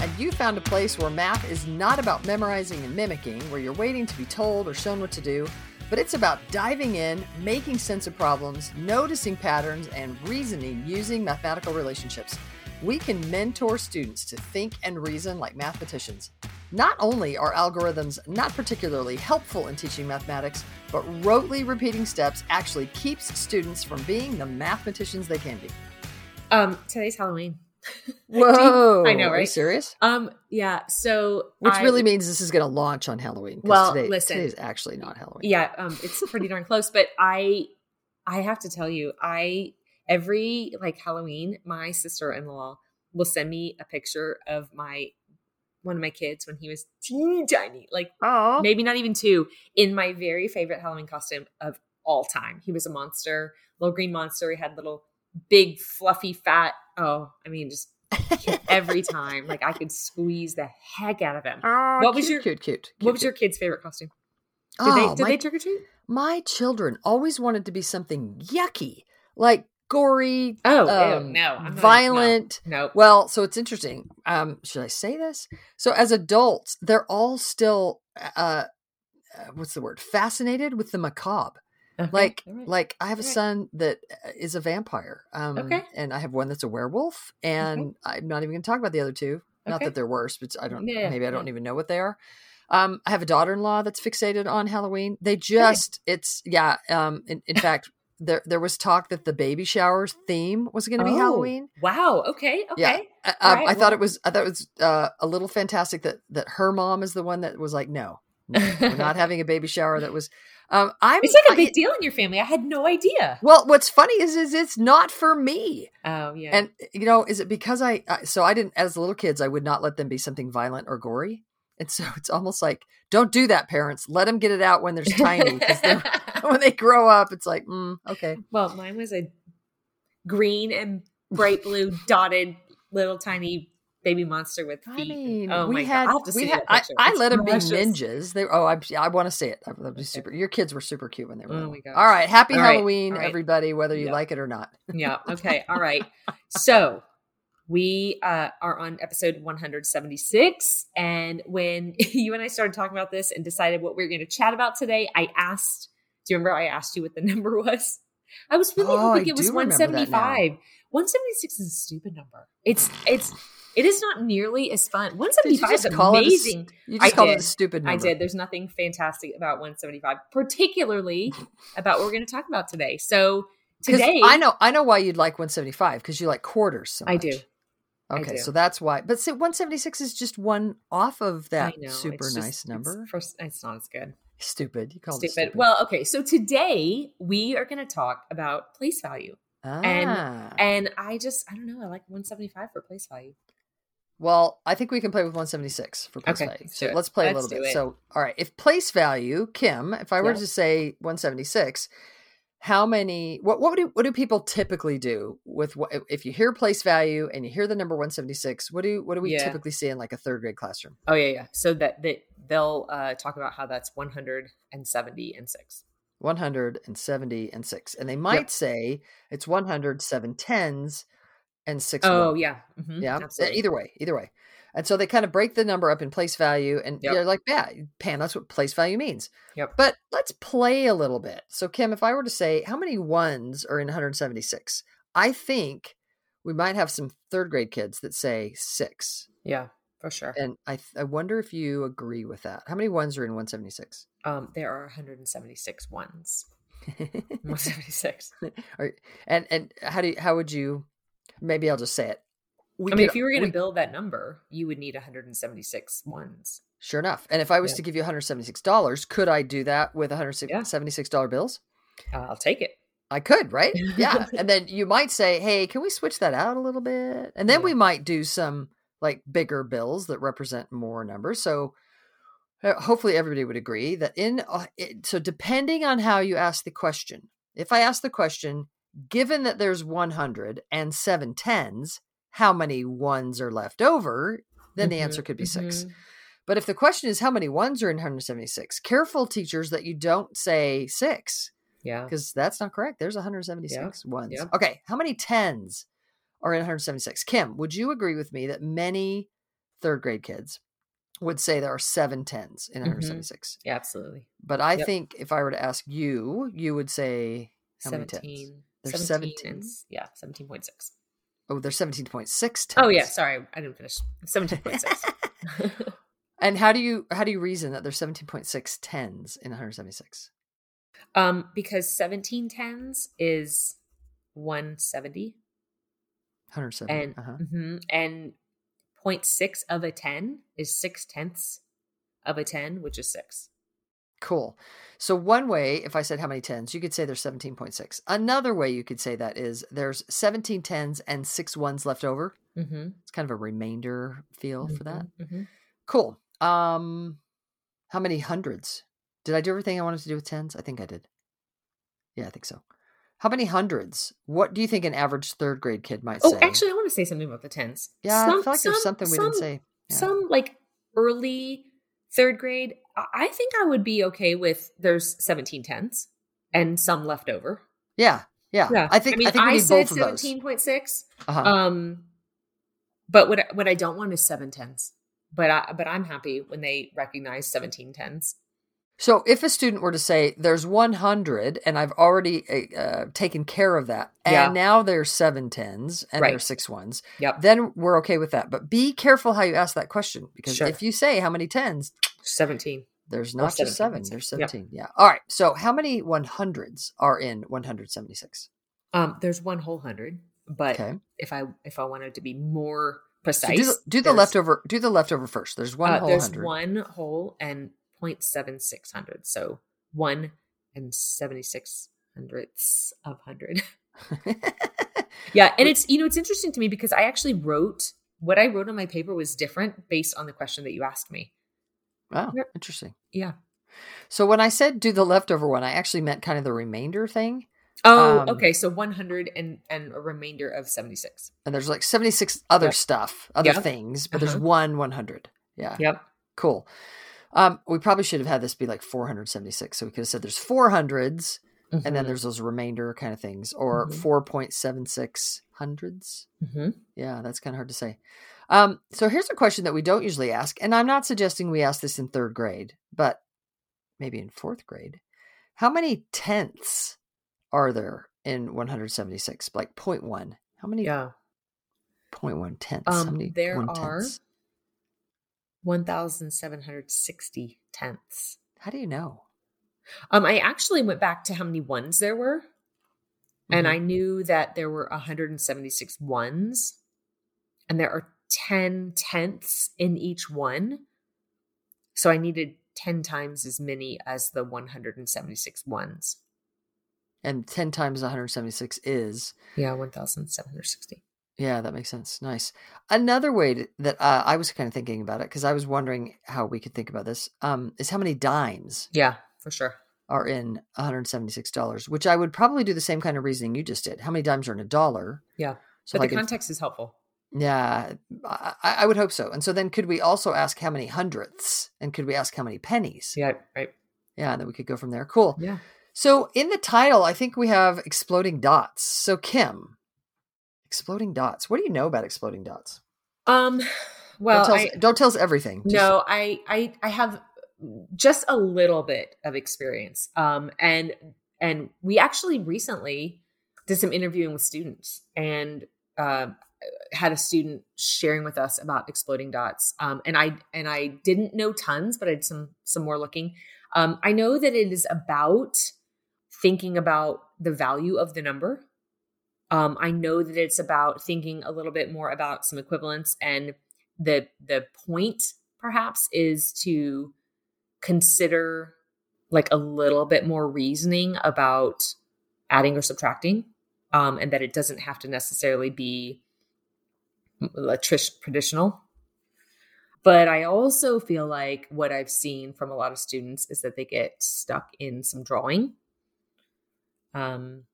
And you found a place where math is not about memorizing and mimicking, where you're waiting to be told or shown what to do, but it's about diving in, making sense of problems, noticing patterns, and reasoning using mathematical relationships. We can mentor students to think and reason like mathematicians. Not only are algorithms not particularly helpful in teaching mathematics, but rotely repeating steps actually keeps students from being the mathematicians they can be. Um, today's Halloween. Whoa! I know, right? Are you serious? Um, yeah. So, which I, really means this is going to launch on Halloween. Well, today, listen, today is actually not Halloween. Yeah, um, it's pretty darn close. But I, I have to tell you, I every like Halloween, my sister in law will send me a picture of my one of my kids when he was teeny tiny, like oh, maybe not even two, in my very favorite Halloween costume of all time. He was a monster, little green monster. He had little big, fluffy, fat. Oh, I mean, just every time, like I could squeeze the heck out of him. Oh, what was your cute, cute, cute What was your kid's favorite costume? Did oh, they did my, they trick or treat? My children always wanted to be something yucky, like gory. Oh um, no, I'm violent. No, no. Well, so it's interesting. Um, should I say this? So as adults, they're all still uh, uh what's the word? Fascinated with the macabre. Okay. Like, right. like I have a son that uh, a vampire. Um, okay. And I have one that's a werewolf, and okay. I'm not even going to talk about the other two. Not that they're worse, but I don't. Yeah, maybe I don't yeah. even know what they are. Um, I have a daughter-in-law that's fixated on Halloween. They just, it's yeah. Um, in, in fact, there there was talk that the baby showers theme was going to be oh, Halloween. Wow. Okay. Okay. Yeah. Um, right, I well. thought it was. I thought it was uh, a little fantastic that that her mom is the one that was like, no, no we're not having a baby shower. That was um, I'm, it's like a big I, deal in your family. I had no idea. Well, what's funny is, is it's not for me. Oh yeah. And you know, is it because I? So I didn't. As little kids, I would not let them be something violent or gory. And so it's almost like, don't do that, parents. Let them get it out when they're tiny. Because when they grow up, it's like, mm, okay. Well, mine was a green and bright blue dotted little tiny baby monster with feet. I mean, oh we had, we had, I, I, let them be ninjas. They, oh, I, I want to see it. That would be super. Your kids were super cute when they were. Oh my god! All right, happy all Halloween, right. everybody, whether you like it or not. yeah. Okay. All right. So we uh, are on episode 176, and when you and I started talking about this and decided what we are going to chat about today, I asked. Do you remember I asked you what the number was? I was really oh, hoping it was 175. 176 is a stupid number. It's it's it is not nearly as fun. 175 is amazing. A, you just I called did. it a stupid number. I did. There's nothing fantastic about 175, particularly about what we're going to talk about today. So today, I know, I know why you'd like 175 because you like quarters. So I do. Okay, so that's why. But see, 176 is just one off of that super it's nice number. It's, first, it's not as good. Stupid. You called stupid. it stupid. Well, okay. So today we are going to talk about place value. Ah. And and I just I don't know. I like 175 for place value. Well, I think we can play with 176 for place okay, value. So let's play let's a little bit. So, all right, if place value, Kim, if I were to say 176, how many? What what do what do people typically do with what if you hear place value and you hear the number 176? What do what do we yeah. typically see in like a third grade classroom? Oh yeah, yeah. So that that they'll uh, talk about how that's 170 and six. 176. And 6 and they might say it's 107 tens and six. Oh, yeah. Mhm, Yeah. Absolutely. Either way, either way. And so they kind of break the number up in place value. And Yep. you're like, yeah, Pam, that's what place value means. Yep. But let's play a little bit. So, Kim, if I were to say how many ones are in 176, I think we might have some third grade kids that say six. Yeah, for sure. And I, th- I wonder if you agree with that. How many ones are in 176? Um, there are 176 ones. 176. Or- and and how do you, how would you? Maybe I'll just say it. We I mean, could- if you were going we- to build that number, you would need 176 ones. Sure enough. And if I was Yeah. to give you $176, could I do that with $176 bills? Uh, I'll take it. I could, right? Yeah. and then you might say, hey, can we switch that out a little bit? And then Yeah. we might do some like bigger bills that represent more numbers. So uh, hopefully everybody would agree that in, uh, it, so depending on how you ask the question, if I ask the question, given that there's 100 and seven tens, how many ones are left over? Then the Mhm, answer could be six. mhm. But if the question is how many ones are in 176, careful teachers that you don't say six Yeah. because that's not correct. There's 176 Yeah, ones. yeah. Okay, how many tens are in 176? Kim, would you agree with me that many third grade kids would say there are seven tens in Mhm. 176? Yeah, absolutely. But I Yep. think if I were to ask you, you would say how many tens? 17. There's 17 17? yeah, 17.6. Oh, there's 17.6 tens. Oh, yeah. Sorry. I didn't finish. 17.6. And how do you how do you reason that there's 17.6 tens in 176? um, because 17 tens is 170. 170. And, uh-huh. mhm, and 0.6 of a 10 is six tenths of a 10, which is six. Cool. So one way, if I said how many tens, you could say there's 17.6. Another way you could say that is there's 17 tens and six ones left over. Mm-hmm. It's kind of a remainder feel for that. hmm Cool. Um, how many hundreds? Did I do everything I wanted to do with tens? I think I did. Yeah, I think so. How many hundreds? What do you think an average third grade kid might Oh, say? Oh, actually, I want to say something about the tens. yeah, I Some- feel like there's something we didn't say. Yeah. Some like early third grade, I I think I would be okay with there's 17 tens and some left over. Yeah, yeah. I think I, mean, think we need said both of those. 17.6. Uh-huh. Um, but what what I don't want is seven tens. But I but I'm happy when they recognize 17 tens. So if a student were to say there's 100 and I've already uh, taken care of that and Yeah. now there's seven tens and Right. there's six ones, Yep, then we're okay with that. But be careful how you ask that question because Sure. if you say how many tens, 17. there's not just seven, there's yep. 17. Yeah. All right. So how many 100s are in 176? Um, there's one whole hundred, but Okay. if I if I wanted to be more So precise, do the, do the leftover do the leftover first. There's one uh, whole there's hundred. one whole and 0.76 hundred. So one and 76 hundredths of hundred. yeah. And it's, you know, it's interesting to me because I actually wrote what I wrote on my paper was different based on the question that you asked me. wow, Yep. interesting. Yeah. So when I said do the leftover one, I actually meant kind of the remainder thing. Oh, Um, okay. So 100 and, and a remainder of 76. And there's like 76 other Yep. stuff, other Yeah. things, but there's Uh-huh. one 100. Yeah. Yep. Cool. Um, we probably should have had this be like 476. So we could have said there's 400s and then Mhm. there's those remainder kind of things or Mhm. 4.76 hundreds. Mhm. Yeah, that's kind of hard to say. Um, so here's a question that we don't usually ask, and I'm not suggesting we ask this in third grade, but maybe in fourth grade. How many tenths are there in 176? Like 0.1. How many Yeah. 0.1 tenths? How Um, many there are tenths? 1,760 tenths. How do you know? Um, I actually went back to how many ones there were, and Mhm. I knew that there were 176 ones, and there are 10 tenths in each one. So I needed 10 times as many as the 176 ones. and 10 times 176 is Yeah, 1,760. Yeah that makes sense nice another way to, that uh, i was kind of thinking about it because i was wondering how we could think about this um, is how many dimes Yeah, for sure. are in $176 which i would probably do the same kind of reasoning you just did how many dimes are in a dollar Yeah. so but the I could- context is helpful. yeah I, I would hope so and so then could we also ask how many hundredths and could we ask how many pennies Yeah, right. yeah and then we could go from there cool Yeah. So in the title, I think we have exploding dots. So Kim, exploding dots. What do you know about exploding dots? Um, well, don't tell, I, us, don't tell us everything. Just- no, I, I, I have just a little bit of experience. Um, and and we actually recently did some interviewing with students and uh, had a student sharing with us about exploding dots. Um, and I and I didn't know tons, but I did some some more looking. Um, I know that it is about thinking about the value of the number. Um, I know that it's about thinking a little bit more about some equivalence, and the the point perhaps is to consider like a little bit more reasoning about adding or subtracting, um, and that it doesn't have to necessarily be traditional. But I also feel like what I've seen from a lot of students is that they get stuck in some drawing. Um,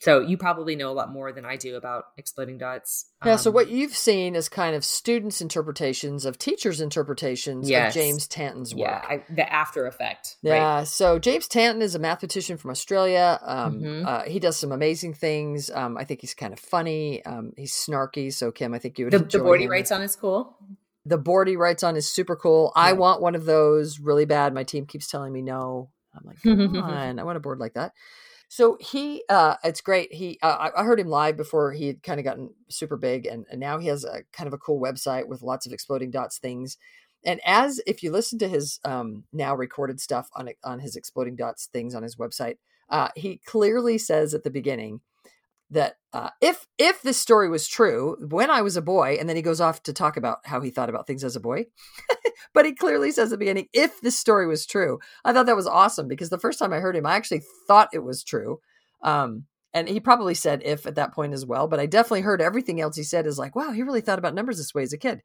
so you probably know a lot more than I do about exploding dots. Yeah. so Um, what you've seen is kind of students' interpretations of teachers' interpretations Yes. of James Tanton's work. yeah, I, the after effect. right? Yeah. So James Tanton is a mathematician from Australia. Um, Mhm. uh, he does some amazing things. Um, I think he's kind of funny. Um, he's snarky. So Kim, I think you would The, the board he writes on is cool. The board he writes on is super cool. I want one of those really bad. My team keeps telling me no. I'm like, come on, I want a board like that. So he, uh, it's great. He, uh, I heard him live before he had kind of gotten super big, and, and now he has a kind of a cool website with lots of exploding dots things. And as if you listen to his um, now recorded stuff on on his exploding dots things on his website, uh, he clearly says at the beginning that uh, if if this story was true, when I was a boy, and then he goes off to talk about how he thought about things as a boy, but he clearly says at the beginning, if this story was true, I thought that was awesome because the first time I heard him, I actually thought it was true. Um, and he probably said if at that point as well, but I definitely heard everything else he said is like, wow, he really thought about numbers this way as a kid.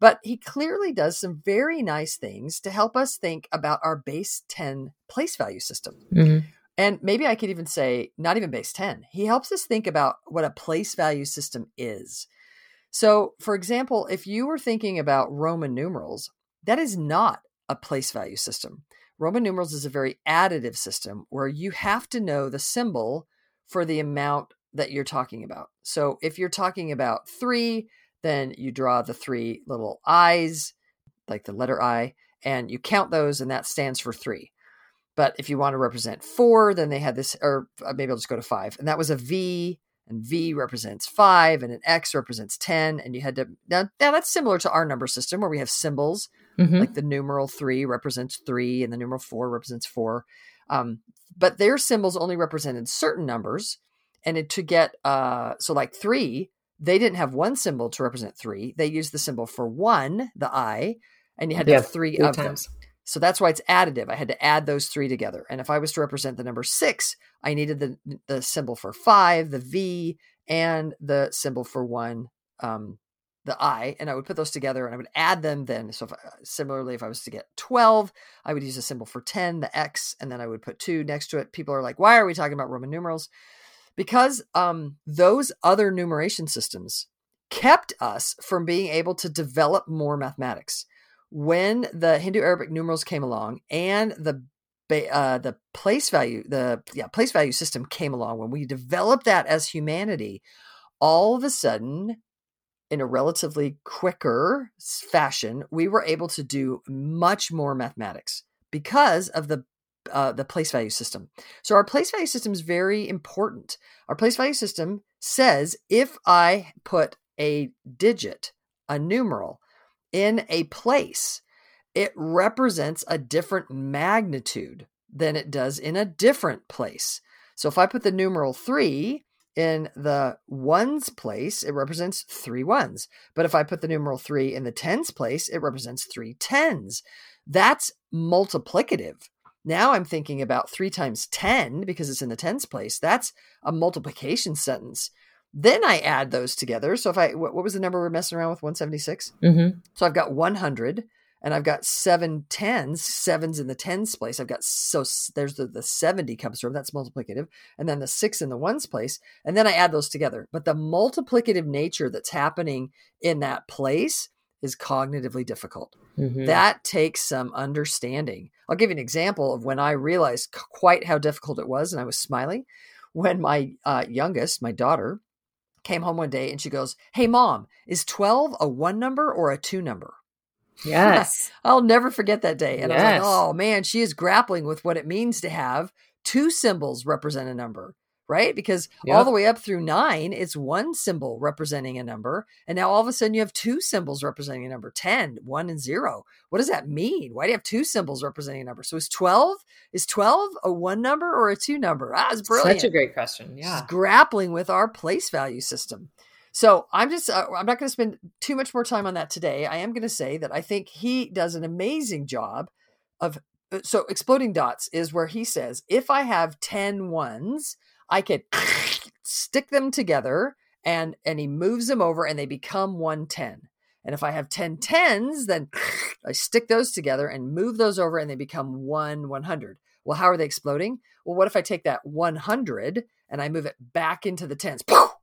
But he clearly does some very nice things to help us think about our base 10 place value system. And maybe I could even say, not even base 10. He helps us think about what a place value system is. So, for example, if you were thinking about Roman numerals, that is not a place value system. Roman numerals is a very additive system where you have to know the symbol for the amount that you're talking about. So, if you're talking about three, then you draw the three little I's, like the letter I, and you count those, and that stands for three. But if you want to represent four, then they had this, or uh, maybe I'll just go to five. And that was a V, and V represents five, and an X represents 10. And you had to, now, now that's similar to our number system where we have symbols, Mhm. like the numeral three represents three, and the numeral four represents four. Um, but their symbols only represented certain numbers. And it, to get, uh, so like three, they didn't have one symbol to represent three. They used the symbol for one, the I, and you had to Yeah, have three, Three of them. So that's why it's additive. I had to add those three together. And if I was to represent the number six, I needed the the symbol for five, the V, and the symbol for one, um, the I. And I would put those together and I would add them then. So if, similarly, if I was to get 12, I would use a symbol for 10, the X, and then I would put two next to it. People are like, why are we talking about Roman numerals? Because um, those other numeration systems kept us from being able to develop more mathematics when the Hindu Arabic numerals came along and the uh, the place value the yeah place value system came along when we developed that as humanity all of a sudden in a relatively quicker fashion we were able to do much more mathematics because of the uh, the place value system so our place value system is very important our place value system says if i put a digit a numeral in a place, it represents a different magnitude than it does in a different place. So if I put the numeral three in the ones place, it represents three ones. But if I put the numeral three in the tens place, it represents three tens. That's multiplicative. Now I'm thinking about three times 10 because it's in the tens place. That's a multiplication sentence. Then I add those together. So if I, what, was the number we're messing around with? 176? Mm-hmm. So I've got 100 and I've got seven tens, sevens in the tens place. I've got, so there's the, the 70 comes from, that's multiplicative. And then the six in the ones place. And then I add those together. But the multiplicative nature that's happening in that place is cognitively difficult. Mhm. That takes some understanding. I'll give you an example of when I realized quite how difficult it was, and I was smiling. When my uh, youngest, my daughter, came home one day and she goes, Hey, mom, is 12 a one number or a two number? Yes. I'll never forget that day. And I was like, oh man, she is grappling with what it means to have two symbols represent a number, right? Because all the way up through nine, it's one symbol representing a number. And now all of a sudden you have two symbols representing a number 10, one and zero. What does that mean? Why do you have two symbols representing a number? So is 12, is 12 a one number or a two number? Ah, it's brilliant Such a great question. she's Yeah. grappling with our place value system. So I'm just uh, I'm not going to spend too much more time on that today. I am going to say that I think he does an amazing job of uh, so exploding dots is where he says if I have 10 ones, I could stick them together and and he moves them over and they become 110. And if I have 10 tens, then I stick those together and move those over and they become 1 100. Well, how are they exploding? Well, what if I take that 100 and I move it back into the tens?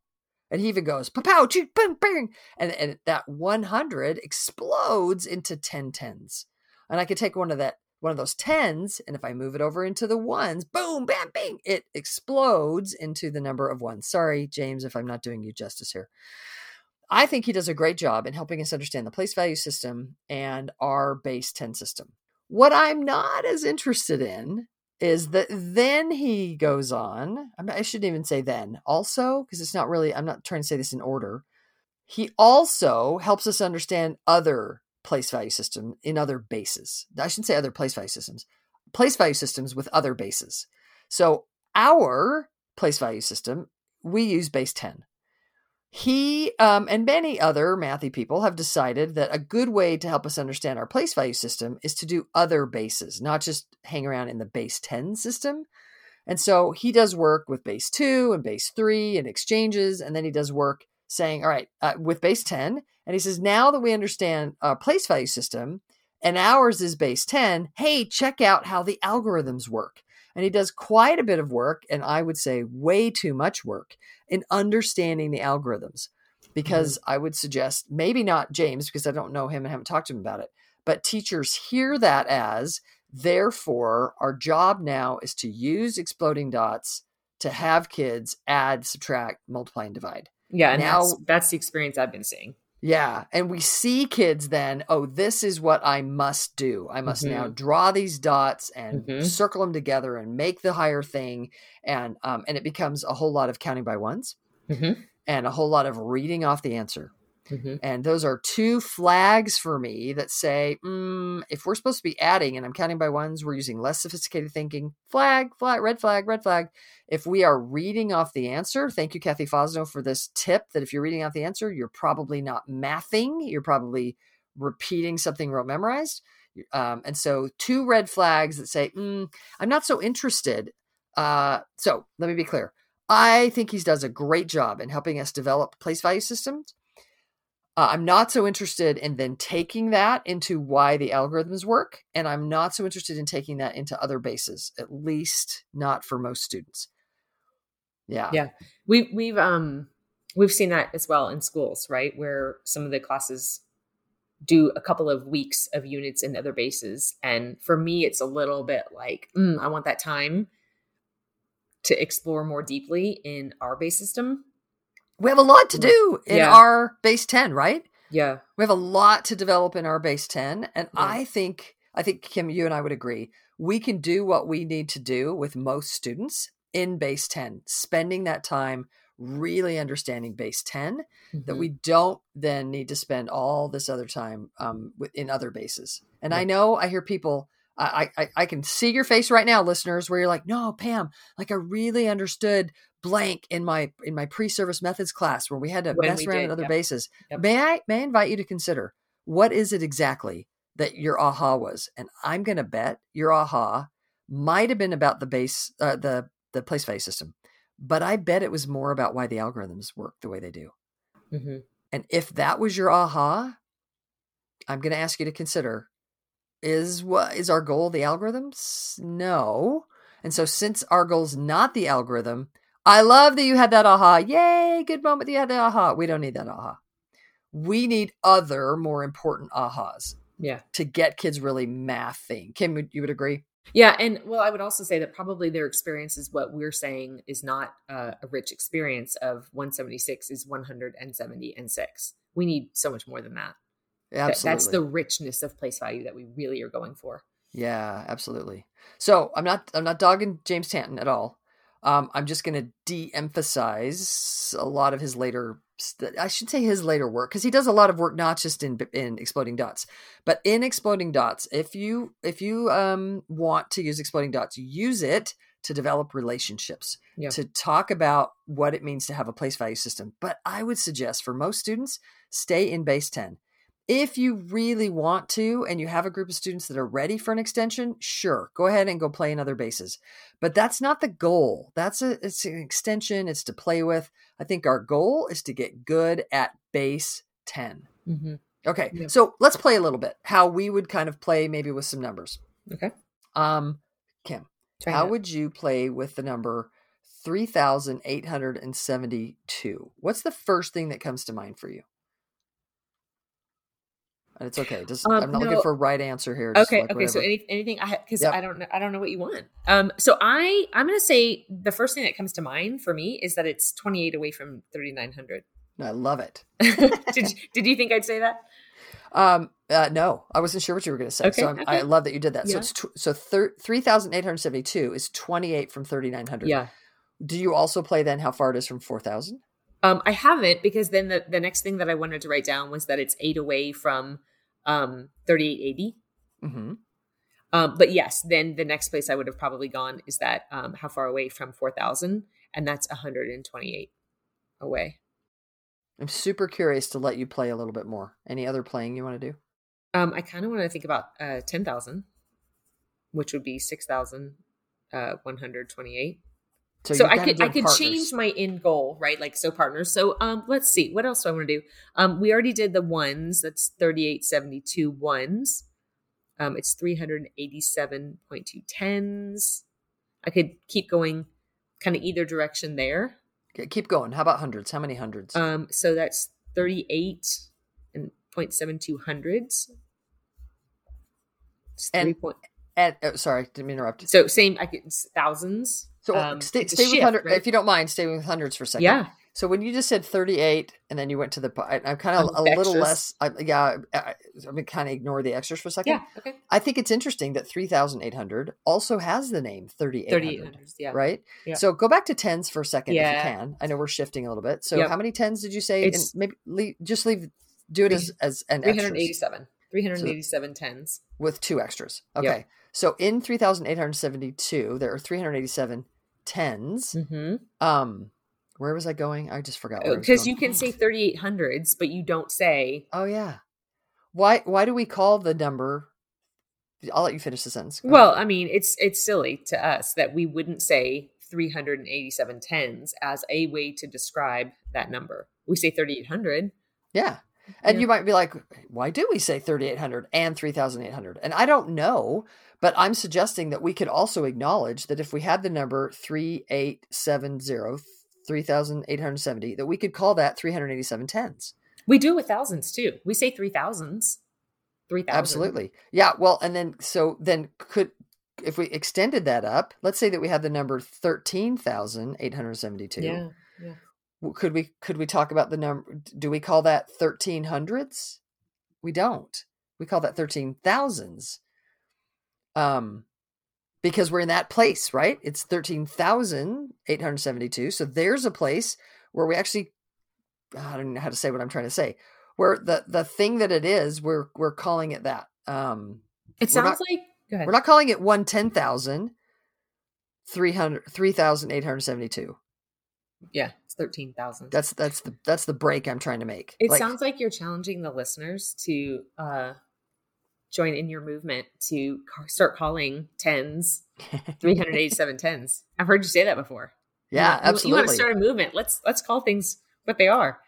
And he even goes, pow, choo, boom, bang. And, and that 100 explodes into 10 tens. And I could take one of that, one of those tens, and if I move it over into the ones, boom, bam, bang, it explodes into the number of ones. Sorry, James, if I'm not doing you justice here. I think he does a great job in helping us understand the place value system and our base 10 system. What I'm not as interested in is that then he goes on. I shouldn't even say then, also, because it's not really, I'm not trying to say this in order. He also helps us understand other place value system in other bases. I shouldn't say other place value systems, place value systems with other bases. So our place value system, we use base 10 he um, and many other mathy people have decided that a good way to help us understand our place value system is to do other bases, not just hang around in the base 10 system. And so he does work with base 2 and base 3 and exchanges. And then he does work saying, all right, uh, with base 10. And he says, now that we understand our place value system and ours is base 10, hey, check out how the algorithms work. And he does quite a bit of work, and I would say way too much work in understanding the algorithms. Mm-hmm. Because I would suggest maybe not James, because I don't know him and haven't talked to him about it, but teachers hear that as therefore our job now is to use exploding dots to have kids add, subtract, multiply, and divide. Yeah. And Now- that's, that's the experience I've been seeing. Yeah. And we see kids then, oh, this is what I must do. I must now draw these dots and Mhm. circle them together and make the higher thing. And um, and it becomes a whole lot of counting by ones Mhm. and a whole lot of reading off the answer. Mhm. And those are two flags for me that say, mm, if we're supposed to be adding and I'm counting by ones, we're using less sophisticated thinking. Flag, flag, red flag, red flag. If we are reading off the answer, thank you, Kathy Fosnot, for this tip that if you're reading off the answer, you're probably not mathing. You're probably repeating something real memorized. Um, and so, two red flags that say, mm, I'm not so interested. Uh, so, let me be clear. I think he does a great job in helping us develop place value systems. Uh, I'm not so interested in then taking that into why the algorithms work. And I'm not so interested in taking that into other bases, at least not for most students. Yeah. Yeah. We, we've, um, we've seen that as well in schools, right? Where some of the classes do a couple of weeks of units in other bases. And for me, it's a little bit like, mm, I want that time to explore more deeply in our base system. We have a lot to do in Yeah. our base 10, right? Yeah. We have a lot to develop in our base 10. And Yeah. I think, I think, Kim, you and I would agree, we can do what we need to do with most students in base 10, spending that time really understanding base 10 that Mhm. we don't then need to spend all this other time um, in other bases. And I know I hear people, I, I I can see your face right now, listeners, where you're like, no, Pam, like I really understood blank in my in my pre-service methods class where we had to When mess around did, in other yep. bases. Yep. May I may I invite you to consider what is it exactly that your aha was? And I'm going to bet your aha might have been about the base, uh, the the place value system, but I bet it was more about why the algorithms work the way they do. Mhm. And if that was your aha, I'm going to ask you to consider is what is our goal the algorithms? No. And so since our goal is not the algorithm, I love that you had that aha. Yay, good moment that you had the aha. We don't need that aha. We need other more important ahas Yeah. to get kids really mathing. Kim, you would agree? Yeah, and well, I would also say that probably their experience is what we're saying is not uh, a rich experience of 176 is 170 and six. We need so much more than that. That- Absolutely. That's the richness of place value that we really are going for. Yeah, absolutely. So I'm not I'm not dogging James Tanton at all. Um, I'm just going to de-emphasize a lot of his later. St- I should say his later work because he does a lot of work not just in in exploding dots, but in exploding dots. If you if you um, want to use exploding dots, use it to develop relationships, Yeah. to talk about what it means to have a place value system. But I would suggest for most students, stay in base ten if you really want to and you have a group of students that are ready for an extension sure go ahead and go play in other bases. But that's not the goal. That's a it's an extension it's to play with. I think our goal is to get good at base 10 Mm-hmm. okay Yep. so let's play a little bit how we would kind of play maybe with some numbers. Okay. um kim Try how would you play with the number 3872 what's the first thing that comes to mind for you it's okay. Just Um, I'm not looking for a right answer here. just okay like okay so any, anything i because Yep. i don't know i don't know what you want um so i i'm gonna say the first thing that comes to mind for me is that it's 28 away from 3900 I love it. did did you think i'd say that Um, uh, no, I wasn't sure what you were going to say. Okay, so I'm, I love that you did that. So it's tw- so thir- three thousand eight hundred seventy two is twenty eight from thirty nine hundred. yeah Do you also play then how far it is from four thousand? um i haven't because then the the next thing that i wanted to write down was that it's eight away from um, 3880. Mm-hmm. Um, but yes, then the next place I would have probably gone is that um, how far away from 4,000? And that's 128 away. I'm super curious to let you play a little bit more. Any other playing you want to do? Um, I kind of want to think about uh, 10,000, which would be 6,128. Uh, so, so I could I could change my end goal, right? Like so partners. So um let's see. What else do I want to do? Um we already did the ones. That's 3872 ones. Um it's 387.2 tens. I could keep going kind of either direction there. Okay, keep going. How about hundreds? How many hundreds? Um so that's 38 and 0.72 hundreds. It's and, Point, and oh, sorry, didn't interrupt. So same I could thousands. So um, stay, stay with shift, hundred right? if you don't mind. Stay with hundreds for a second. Yeah, So when you just said 38 and then you went to the, I, I'm kind of a little less, I, yeah, I, I'm going to kind of ignore the extras for a second. yeah, okay. I think it's interesting that 3,800 also has the name 3800, Thirty-eight hundreds. Yeah, right? Yeah. So go back to tens for a second if you can. I know we're shifting a little bit. So Yep. how many tens did you say? It's- and maybe leave, just leave, do it as, as an three extras hundred eighty-seven. Three hundred eighty-seven tens. with two extras. Yep. So in 3,872, there are 387 tens. Mm-hmm. Um, where was I going? I just forgot. where I was Because going. you can say thirty-eight hundreds, but you don't say. Oh yeah. Why why do we call the number I'll let you finish the sentence. Go Well, ahead. I mean, it's it's silly to us that we wouldn't say three hundred and eighty-seven tens as a way to describe that number. We say thirty-eight hundred. yeah. And Yeah. you might be like, why do we say 3800 and 3800? And I don't know, but I'm suggesting that we could also acknowledge that if we had the number 3870 3870 that we could call that 387 tens. We do with thousands too. We say three thousands. Three thousand. Absolutely. Yeah. Well, and then so then could if we extended that up, let's say that we had the number thirteen thousand eight hundred seventy-two. Yeah. Could we could we talk about the number? Do we call that thirteen hundreds? We don't. We call that thirteen thousands. Um, because we're in that place, right? It's thirteen thousand eight hundred seventy-two. So there's a place where we actually, I don't know how to say what I'm trying to say. Where the the thing that it is, we're we're calling it that. Um, It We're not- sounds like. We're not calling it one ten thousand. 300 3872 yeah, it's thirteen thousand. that's that's the that's the break i'm trying to make It Like, sounds like you're challenging the listeners to uh, join in your movement to start calling tens 387 tens. I've heard you say that before. yeah You- You, want to start a movement? Let's let's call things what they are.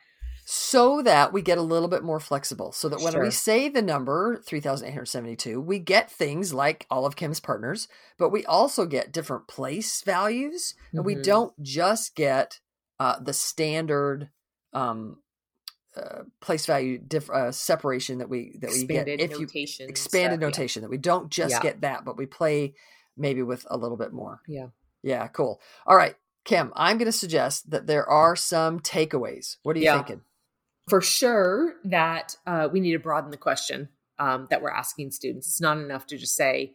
So that we get a little bit more flexible so that when we say the number 3872 we get things like all of kim's partners but we also get different place values and we Mhm. don't just get uh, the standard um, uh, place value diff- uh, separation that we that expanded we get if you notation expanded stuff, yeah. notation that we don't just Yeah. get that, but we play maybe with a little bit more. Yeah. Yeah, cool. All right, Kim, I'm going to suggest that there are some takeaways. What are you Yeah. thinking? For sure that uh, we need to broaden the question um, that we're asking students. It's not enough to just say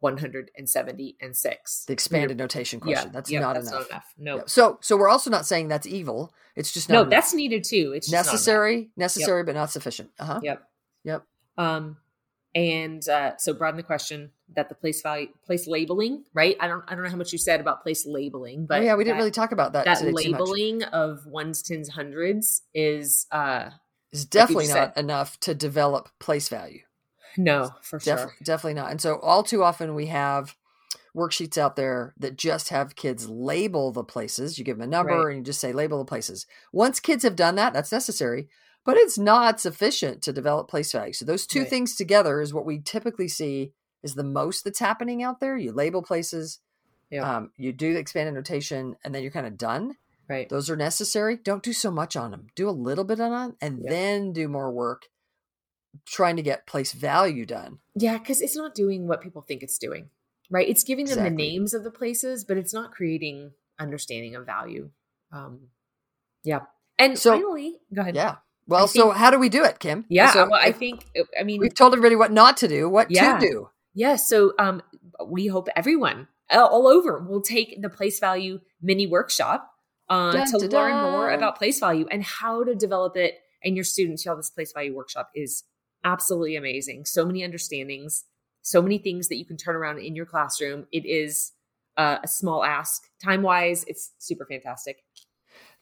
170 and six. The expanded notation question. Yeah, that's yeah, not that's enough. not enough. No, Yeah. So, so we're also not saying that's evil. It's just not no, enough. that's needed too. It's just necessary, necessary, but not sufficient. Uh huh. Yep. Yep. Um, and uh, so broaden the question that the place value, place labeling, right? I don't, I don't know how much you said about place labeling, but oh, yeah, we didn't that- really talk about that. that today too much. labeling of ones, tens, hundreds is uh is definitely not said. enough to develop place value. no for Def- sure. Definitely not. And so, all too often, we have worksheets out there that just have kids label the places. You give them a number Right. and you just say label the places. Once kids have done that, that's necessary, but it's not sufficient to develop place value. So, those two Right. things together is what we typically see is the most that's happening out there. You label places, Yeah. um, you do the expanded notation, and then you're kind of done. Right. Those are necessary. Don't do so much on them. Do a little bit on them and then do more work trying to get place value done. Yeah, because it's not doing what people think it's doing, right? It's giving them the names of the places, but it's not creating understanding of value. Um, yeah. And So- finally, go ahead. Yeah. Well, I so how do we do it, Kim? Yeah. So well, I think, I mean, we've told everybody what not to do, what Yeah. to do. Yeah. So um, we hope everyone all over will take the place value mini workshop uh, to learn more about place value and how to develop it. And your students, y'all, this place value workshop is absolutely amazing. So many understandings, so many things that you can turn around in your classroom. It is uh, a small ask. Time wise, it's super fantastic.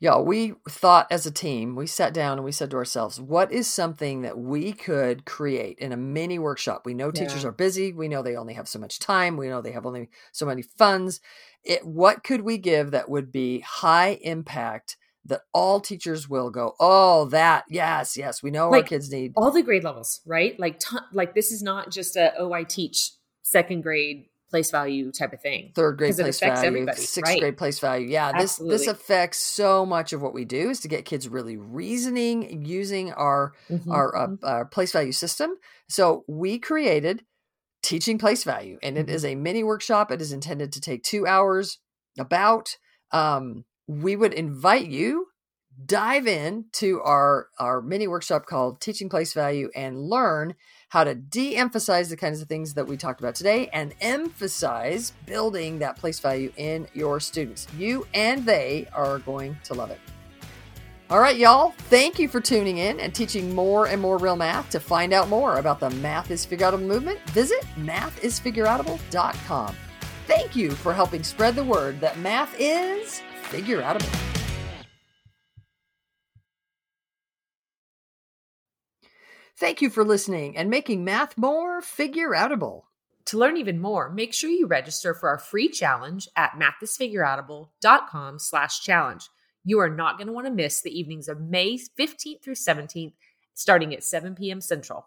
Yeah, we thought as a team, we sat down and we said to ourselves, what is something that we could create in a mini workshop? We know teachers Yeah. are busy. We know they only have so much time. We know they have only so many funds. It, what could we give that would be high impact that all teachers will go, oh, that, yes, yes, we know our kids need. All the grade levels, right? Like, ton- like this is not just a oh, I teach second grade place value type of thing. third grade place value, sixth right. grade place value. Yeah, this this affects so much of what we do is to get kids really reasoning using our Mhm. our, uh, Mhm. our place value system. So we created teaching place value, and it is a mini workshop. It is intended to take two hours. About um, we would invite you dive in to our our mini workshop called teaching place value and learn how to de-emphasize the kinds of things that we talked about today and emphasize building that place value in your students. You and they are going to love it. All right y'all. Thank you for tuning in and teaching more and more real math. To find out more about the math is figureoutable movement visit mathisfigureoutable.com thank you for helping spread the word that math is figureoutable Thank you for listening and making math more figure outable. To learn even more, make sure you register for our free challenge at mathisfigureoutable.com slash challenge. You are not going to want to miss the evenings of May 15th through 17th, starting at 7 p.m. Central.